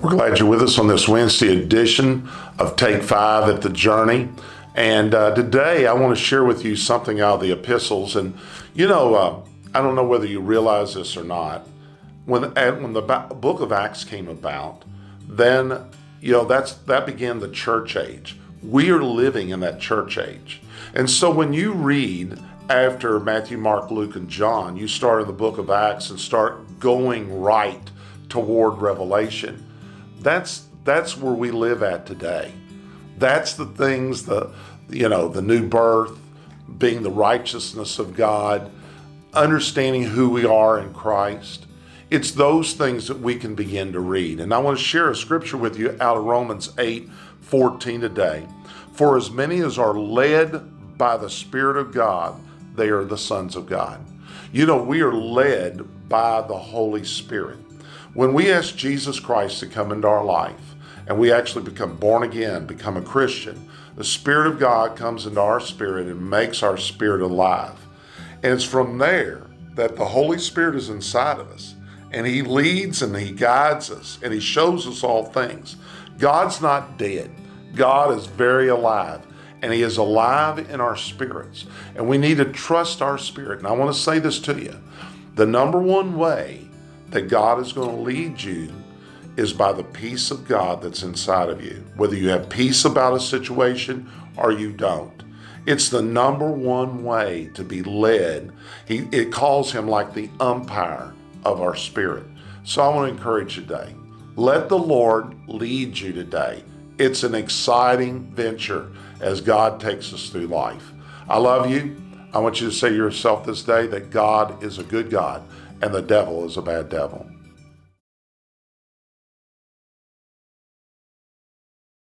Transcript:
We're glad you're with us on this Wednesday edition of Take Five at the Journey. And uh, today I want to share with you something out of the epistles. And, you know, uh, I don't know whether you realize this or not. When, when the book of Acts came about, then, you know, that's that began the church age. We are living in that church age. And so when you read after Matthew, Mark, Luke, and John, you start in the book of Acts and start going right toward Revelation that's that's where we live at today. That's the things the you know the new birth, being the righteousness of God, understanding who we are in Christ. It's those things that we can begin to read. And I want to share a scripture with you out of Romans 8 14 today. For as many as are led by the Spirit of God, they are the sons of God. You know, we are led by the Holy Spirit. When we ask Jesus Christ to come into our life and we actually become born again, become a Christian, the Spirit of God comes into our spirit and makes our spirit alive. And it's from there that the Holy Spirit is inside of us and He leads and He guides us and He shows us all things. God's not dead, God is very alive and He is alive in our spirits. And we need to trust our spirit. And I want to say this to you the number one way that God is going to lead you is by the peace of God that's inside of you. Whether you have peace about a situation or you don't. It's the number one way to be led. He, it calls him like the umpire of our spirit. So I want to encourage you today. Let the Lord lead you today. It's an exciting venture as God takes us through life. I love you. I want you to say to yourself this day that God is a good God and the devil is a bad devil.